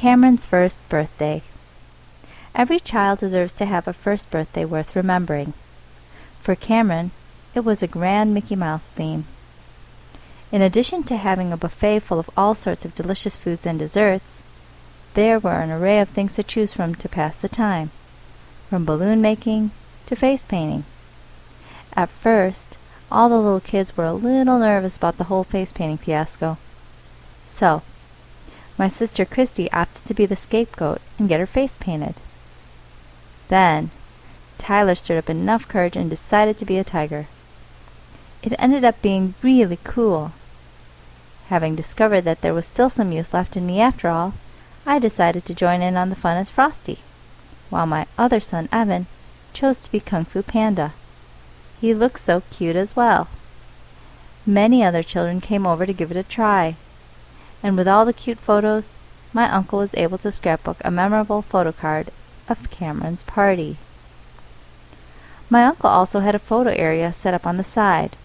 Cameron's first birthday. Every child deserves to have a first birthday worth remembering. For Cameron, it was a grand Mickey Mouse theme. In addition to having a buffet full of all sorts of delicious foods and desserts, there were an array of things to choose from to pass the time, from balloon making to face painting. At first, all the little kids were a little nervous about the whole face painting fiasco. So, my sister Christy opted to be the scapegoat and get her face painted. Then, Tyler stirred up enough courage and decided to be a tiger. It ended up being really cool. Having discovered that there was still some youth left in me after all, I decided to join in on the fun as Frosty, while my other son Evan chose to be Kung Fu Panda. He looked so cute as well. Many other children came over to give it a try, and with all the cute photos, my uncle was able to scrapbook a memorable photo card of Cameron's party. My uncle also had a photo area set up on the side,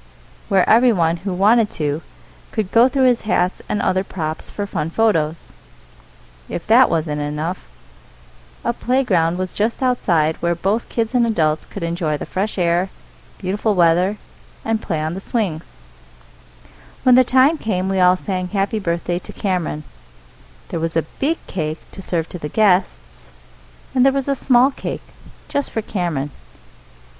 where everyone who wanted to could go through his hats and other props for fun photos. If that wasn't enough, a playground was just outside where both kids and adults could enjoy the fresh air, beautiful weather, and play on the swings. When the time came, we all sang happy birthday to Cameron. There was a big cake to serve to the guests, and there was a small cake just for Cameron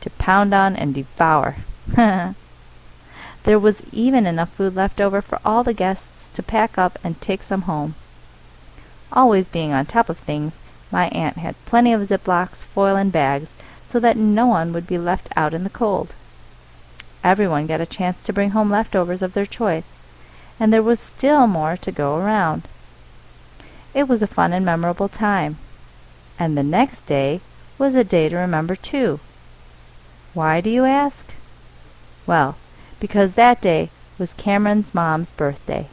to pound on and devour. there was even enough food left over for all the guests to pack up and take some home. Always being on top of things, my aunt had plenty of ziplocs, foil, and bags so that no one would be left out in the cold. Everyone got a chance to bring home leftovers of their choice, and there was still more to go around. It was a fun and memorable time, and the next day was a day to remember too. Why do you ask? Well, because that day was Cameron's mom's birthday.